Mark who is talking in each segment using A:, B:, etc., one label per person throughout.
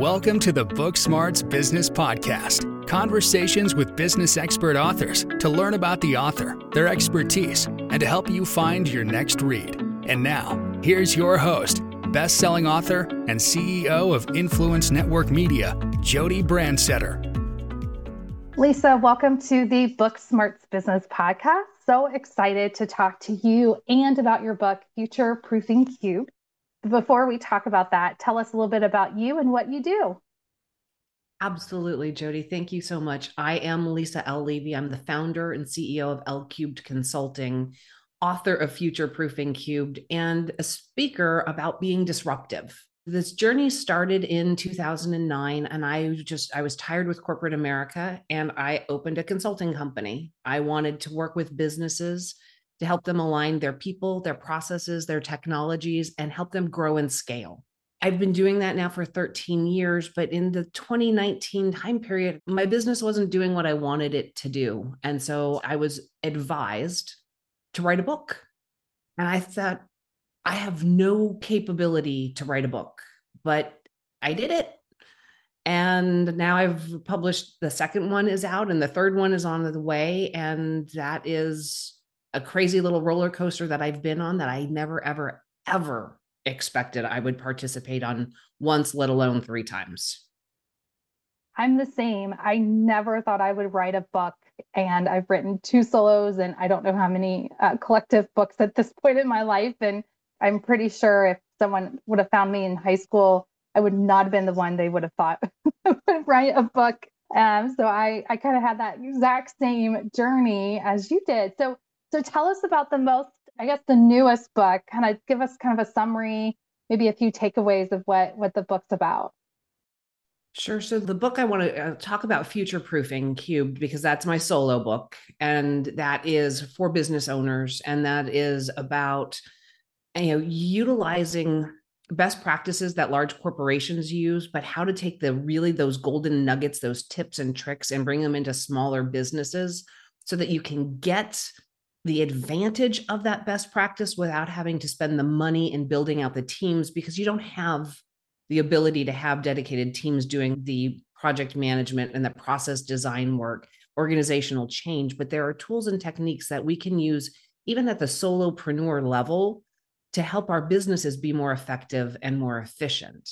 A: Welcome to the Book Smarts Business Podcast. Conversations with business expert authors to learn about the author, their expertise, and to help you find your next read. And now, here's your host, best-selling author and CEO of Influence Network Media, Jodi Brandstetter.
B: Lisa, welcome to the Book Smarts Business Podcast. So excited to talk to you and about your book, Future Proofing Cube. Before we talk about that, tell us a little bit about you and what you do.
C: Absolutely, Jodi. Thank you so much. I am Lisa L. Levy. I'm the founder and CEO of L Cubed Consulting, author of Future Proofing Cubed, and a speaker about being disruptive. This journey started in 2009 and I just I was tired with corporate America and I opened a consulting company. I wanted to work with businesses to help them align their people, their processes, their technologies, and help them grow and scale. I've been doing that now for 13 years, but in the 2019 time period, my business wasn't doing what I wanted it to do. And so I was advised to write a book. And I thought, I have no capability to write a book, but I did it. And now I've published the second one is out and the third one is on the way. And that is a crazy little roller coaster that I've been on that I never, ever, ever expected I would participate on once, let alone three times.
B: I'm the same. I never thought I would write a book, and I've written two solos, and I don't know how many uh, collective books at this point in my life. And I'm pretty sure if someone would have found me in high school, I would not have been the one they would have thought would write a book. Um, so I, I kind of had that exact same journey as you did. So so tell us about the most, I guess, the newest book. Kind of give us kind of a summary, maybe a few takeaways of what what the book's about.
C: Sure. So the book I want to uh, talk about future proofing cubed because that's my solo book and that is for business owners and that is about you know utilizing best practices that large corporations use but how to take the really those golden nuggets those tips and tricks and bring them into smaller businesses so that you can get the advantage of that best practice without having to spend the money in building out the teams because you don't have the ability to have dedicated teams doing the project management and the process design work, organizational change. But there are tools and techniques that we can use even at the solopreneur level to help our businesses be more effective and more efficient.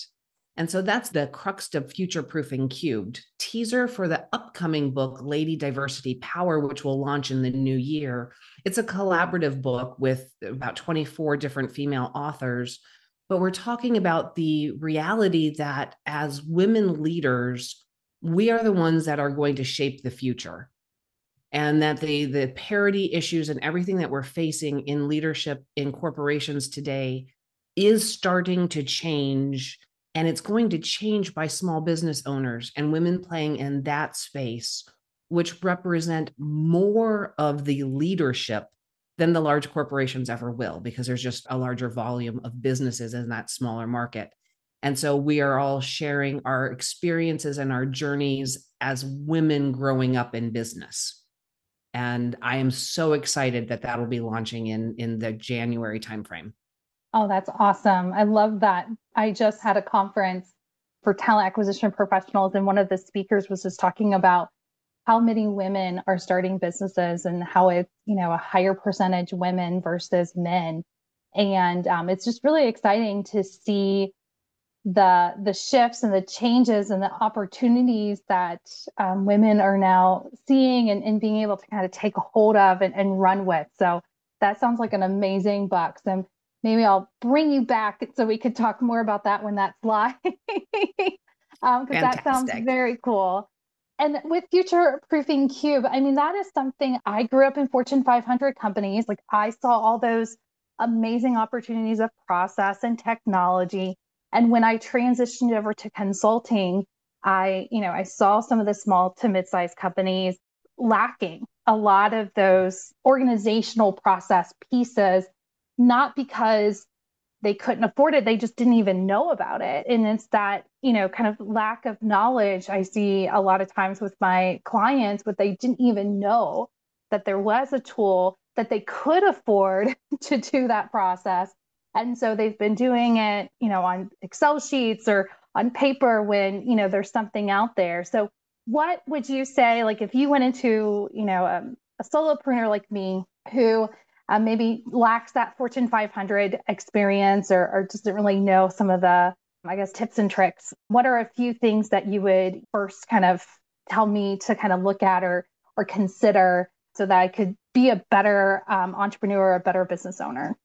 C: And so that's the crux of future proofing cubed teaser for the upcoming book, Lady Diversity Power, which will launch in the new year. It's a collaborative book with about 24 different female authors. But we're talking about the reality that as women leaders, we are the ones that are going to shape the future. And that the, the parity issues and everything that we're facing in leadership in corporations today is starting to change and it's going to change by small business owners and women playing in that space, which represent more of the leadership than the large corporations ever will, because there's just a larger volume of businesses in that smaller market. And so we are all sharing our experiences and our journeys as women growing up in business. And I am so excited that that'll be launching in in the January timeframe.
B: Oh, that's awesome. I love that. I just had a conference for talent acquisition professionals, and one of the speakers was just talking about how many women are starting businesses and how it's, you know, a higher percentage women versus men. And um, it's just really exciting to see the the shifts and the changes and the opportunities that um, women are now seeing and, and being able to kind of take a hold of and, and run with. So that sounds like an amazing book. So maybe I'll bring you back so we could talk more about that when that's live. um, because that sounds very cool. And with future proofing cube, I mean, that is something I grew up in Fortune 500 companies. Like I saw all those amazing opportunities of process and technology. And when I transitioned over to consulting, I, you know, I saw some of the small to mid-sized companies lacking a lot of those organizational process pieces not because they couldn't afford it they just didn't even know about it. And it's that you know kind of lack of knowledge i see a lot of times with my clients but they didn't even know that there was a tool that they could afford to do that process. And so they've been doing it you know on excel sheets or on paper when you know there's something out there. So what would you say like if you went into you know um, a solopreneur like me who uh, maybe lacks that fortune 500 experience or, or doesn't really know some of the i guess tips and tricks what are a few things that you would first kind of tell me to kind of look at or or consider so that i could be a better um, entrepreneur a better business owner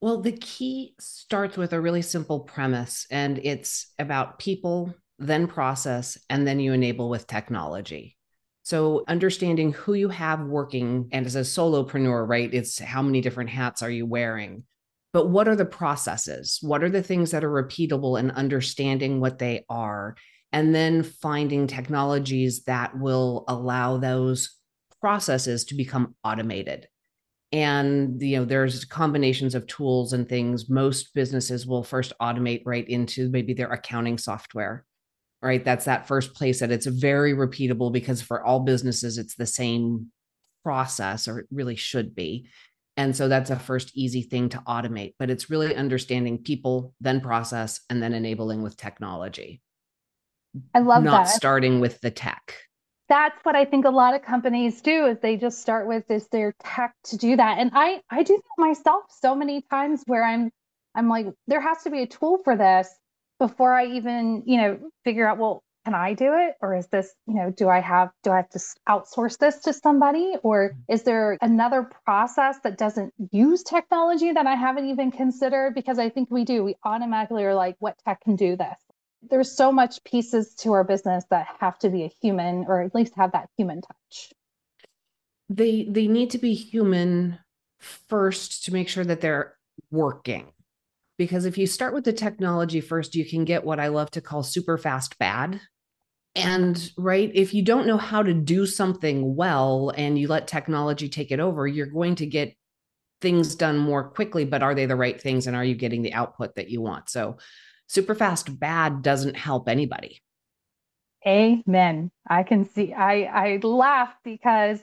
C: well, the key starts with a really simple premise, and it's about people, then process, and then you enable with technology. So, understanding who you have working, and as a solopreneur, right, it's how many different hats are you wearing? But what are the processes? What are the things that are repeatable and understanding what they are? And then finding technologies that will allow those processes to become automated and you know there's combinations of tools and things most businesses will first automate right into maybe their accounting software right? That's that first place that it's very repeatable because for all businesses it's the same process or it really should be. And so that's a first easy thing to automate but it's really understanding people then process and then enabling with technology.
B: I love
C: not
B: that.
C: starting with the tech.
B: That's what I think a lot of companies do is they just start with is their tech to do that. And I I do that myself so many times where I'm I'm like there has to be a tool for this before I even, you know, figure out well can I do it? Or is this, you know, do I have do I have to outsource this to somebody? Or mm-hmm. is there another process that doesn't use technology that I haven't even considered? Because I think we do. We automatically are like what tech can do this? There's so much pieces to our business that have to be a human or at least have that human touch.
C: They they need to be human first to make sure that they're working because if you start with the technology first you can get what i love to call super fast bad and right if you don't know how to do something well and you let technology take it over you're going to get things done more quickly but are they the right things and are you getting the output that you want so super fast bad doesn't help anybody.
B: Amen. I can see I I laugh because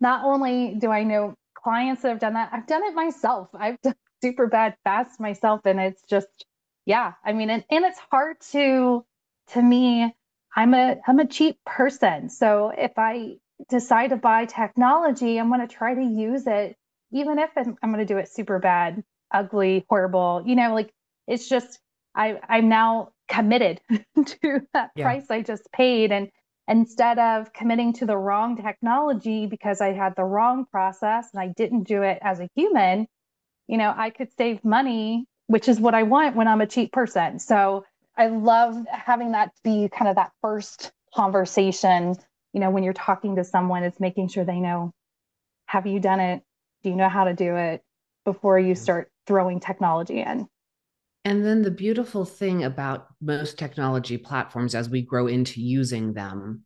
B: not only do I know clients that have done that, I've done it myself. I've done super bad fast myself and it's just yeah, I mean and, and it's hard to to me I'm a I'm a cheap person. So if I decide to buy technology, I'm going to try to use it even if I'm, I'm going to do it super bad, ugly, horrible. You know, like it's just I, I'm now committed to that yeah. price I just paid. And instead of committing to the wrong technology because I had the wrong process and I didn't do it as a human, you know, I could save money, which is what I want when I'm a cheap person. So I love having that be kind of that first conversation, you know, when you're talking to someone, it's making sure they know, have you done it? Do you know how to do it before you start throwing technology in?
C: And then the beautiful thing about most technology platforms as we grow into using them,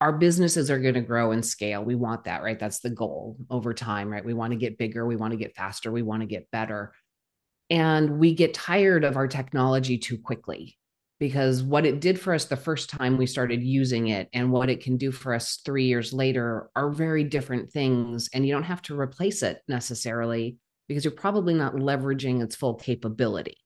C: our businesses are going to grow and scale. We want that, right? That's the goal over time, right? We want to get bigger, we want to get faster, we want to get better. And we get tired of our technology too quickly because what it did for us the first time we started using it and what it can do for us three years later are very different things. And you don't have to replace it necessarily because you're probably not leveraging its full capability.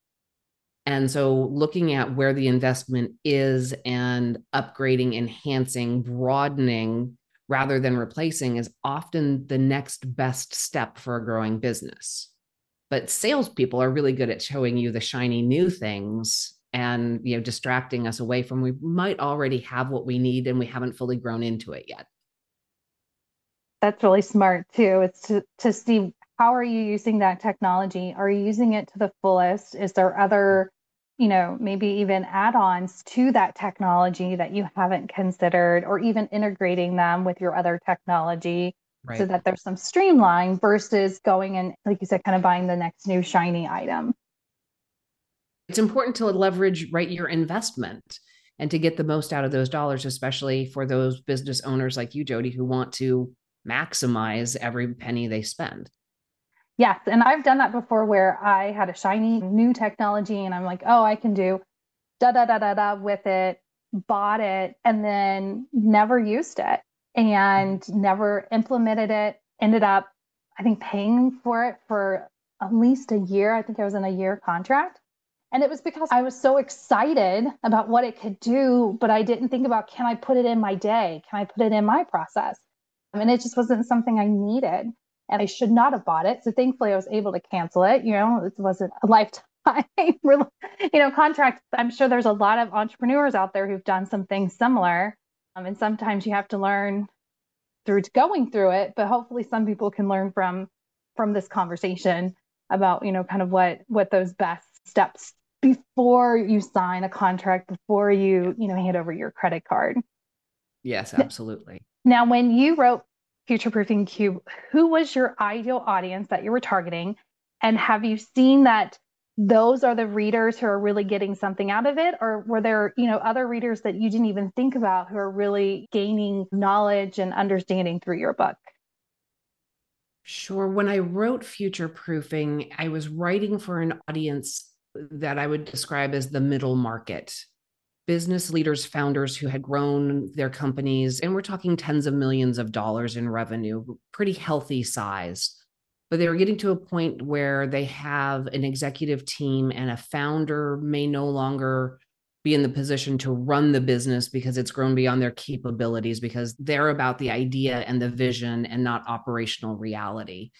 C: And so, looking at where the investment is and upgrading, enhancing, broadening rather than replacing is often the next best step for a growing business. But salespeople are really good at showing you the shiny new things and you know distracting us away from we might already have what we need and we haven't fully grown into it yet.
B: That's really smart too. It's to, to see how are you using that technology? Are you using it to the fullest? Is there other, you know, maybe even add ons to that technology that you haven't considered, or even integrating them with your other technology right. so that there's some streamline versus going and, like you said, kind of buying the next new shiny item?
C: It's important to leverage right your investment and to get the most out of those dollars, especially for those business owners like you, Jodi, who want to maximize every penny they spend.
B: Yes. And I've done that before where I had a shiny new technology and I'm like, oh, I can do da da da da da with it, bought it, and then never used it and never implemented it. Ended up, I think, paying for it for at least a year. I think I was in a year contract. And it was because I was so excited about what it could do, but I didn't think about can I put it in my day? Can I put it in my process? And it just wasn't something I needed. And I should not have bought it. So thankfully I was able to cancel it. You know, it wasn't a lifetime you know contract i'm sure there's a lot of entrepreneurs out there who've done something similar um, and sometimes you have to learn through going through it but hopefully some people can learn from from this conversation about you know kind of what what those best steps before you sign a contract before you you know hand over your credit card
C: yes absolutely
B: now when you wrote future proofing cube who was your ideal audience that you were targeting? And have you seen that those are the readers who are really getting something out of it? Or were there you know other readers that you didn't even think about who are really gaining knowledge and understanding through your book?
C: Sure. When i wrote future proofing i was writing for an audience that i would describe as the middle market business leaders founders who had grown their companies and we're talking tens of millions of dollars in revenue pretty healthy size but they were getting to a point where they have an executive team and a founder may no longer be in the position to run the business because it's grown beyond their capabilities because they're about the idea and the vision and not operational reality.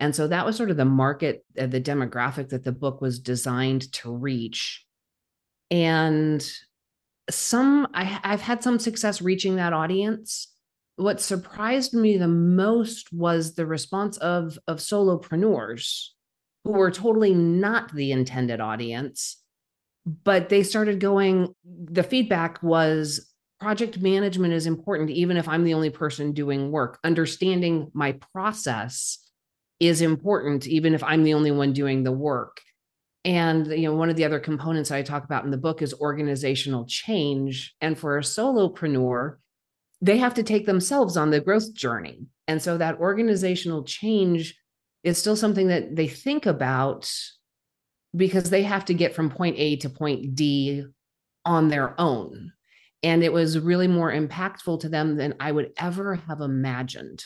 C: And so that was sort of the market, uh, the demographic that the book was designed to reach. And some, I, I've had some success reaching that audience. What surprised me the most was the response of of solopreneurs who were totally not the intended audience but they started going the feedback was project management is important even if i'm the only person doing work. Understanding my process is important even if i'm the only one doing the work and you know one of the other components i talk about in the book is organizational change and for a solopreneur they have to take themselves on the growth journey. And so that organizational change is still something that they think about because they have to get from point A to point D on their own. And it was really more impactful to them than I would ever have imagined.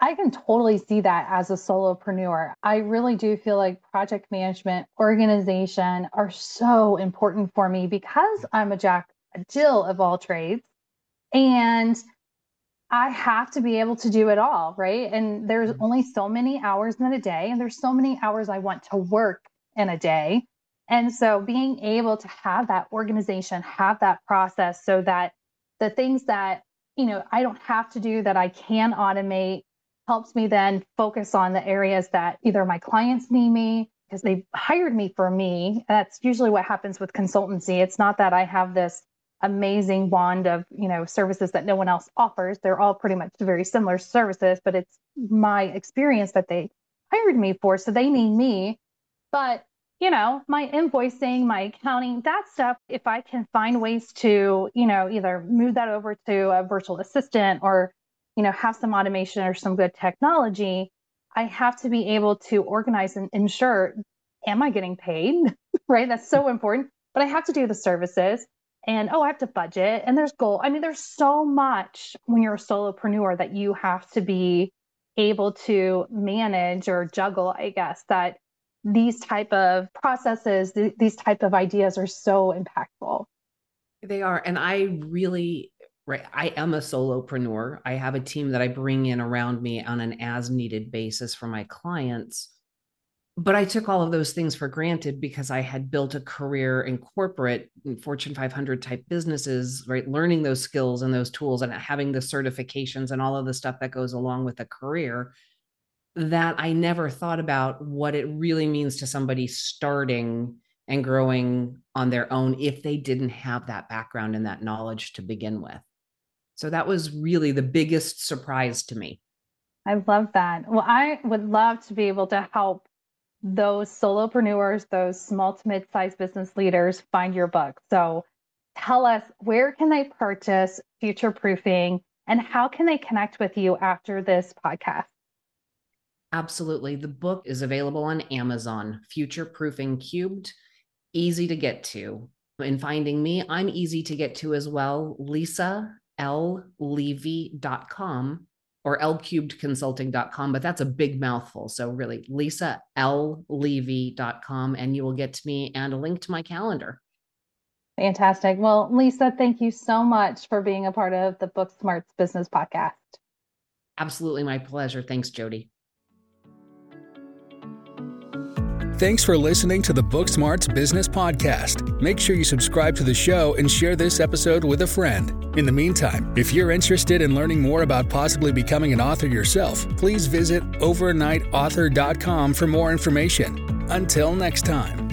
B: I can totally see that as a solopreneur. I really do feel like project management, organization are so important for me because I'm a jack, a Jill of all trades. And I have to be able to do it all, right? And there's mm-hmm. only so many hours in a day, and there's so many hours I want to work in a day. And so being able to have that organization, have that process so that the things that, you know, I don't have to do that I can automate helps me then focus on the areas that either my clients need me because they've hired me for me. That's usually what happens with consultancy. It's not that I have this amazing wand of you know services that no one else offers they're all pretty much very similar services but it's my experience that they hired me for so they need me but you know my invoicing my accounting that stuff if i can find ways to you know either move that over to a virtual assistant or you know have some automation or some good technology i have to be able to organize and ensure am i getting paid right that's so important but i have to do the services and oh, I have to budget and there's goal. I mean, there's so much when you're a solopreneur that you have to be able to manage or juggle, I guess, that these type of processes, th- these type of ideas are so impactful.
C: They are. And I really right i am a solopreneur i have a team that i bring in around me on an as needed basis for my clients but I took all of those things for granted because I had built a career in corporate Fortune 500 type businesses, right? Learning those skills and those tools and having the certifications and all of the stuff that goes along with a career that I never thought about what it really means to somebody starting and growing on their own if they didn't have that background and that knowledge to begin with. So that was really the biggest surprise to me.
B: I love that. Well, I would love to be able to help those solopreneurs, those small to mid-sized business leaders find your book. So tell us where can they purchase future proofing and how can they connect with you after this podcast?
C: Absolutely. The book is available on Amazon, Future Proofing Cubed, easy to get to. In finding me, I'm easy to get to as well, Lisa L. Levy.com or lcubedconsulting.com, but that's a big mouthful. So really, lisalevy.com, and you will get to me and a link to my calendar.
B: Fantastic. Well, Lisa, thank you so much for being a part of the Book Smarts Business Podcast.
C: Absolutely my pleasure. Thanks, Jodi.
A: Thanks for listening to the Book Smarts Business Podcast. Make sure you subscribe to the show and share this episode with a friend. In the meantime, if you're interested in learning more about possibly becoming an author yourself, please visit overnightauthor.com for more information. Until next time.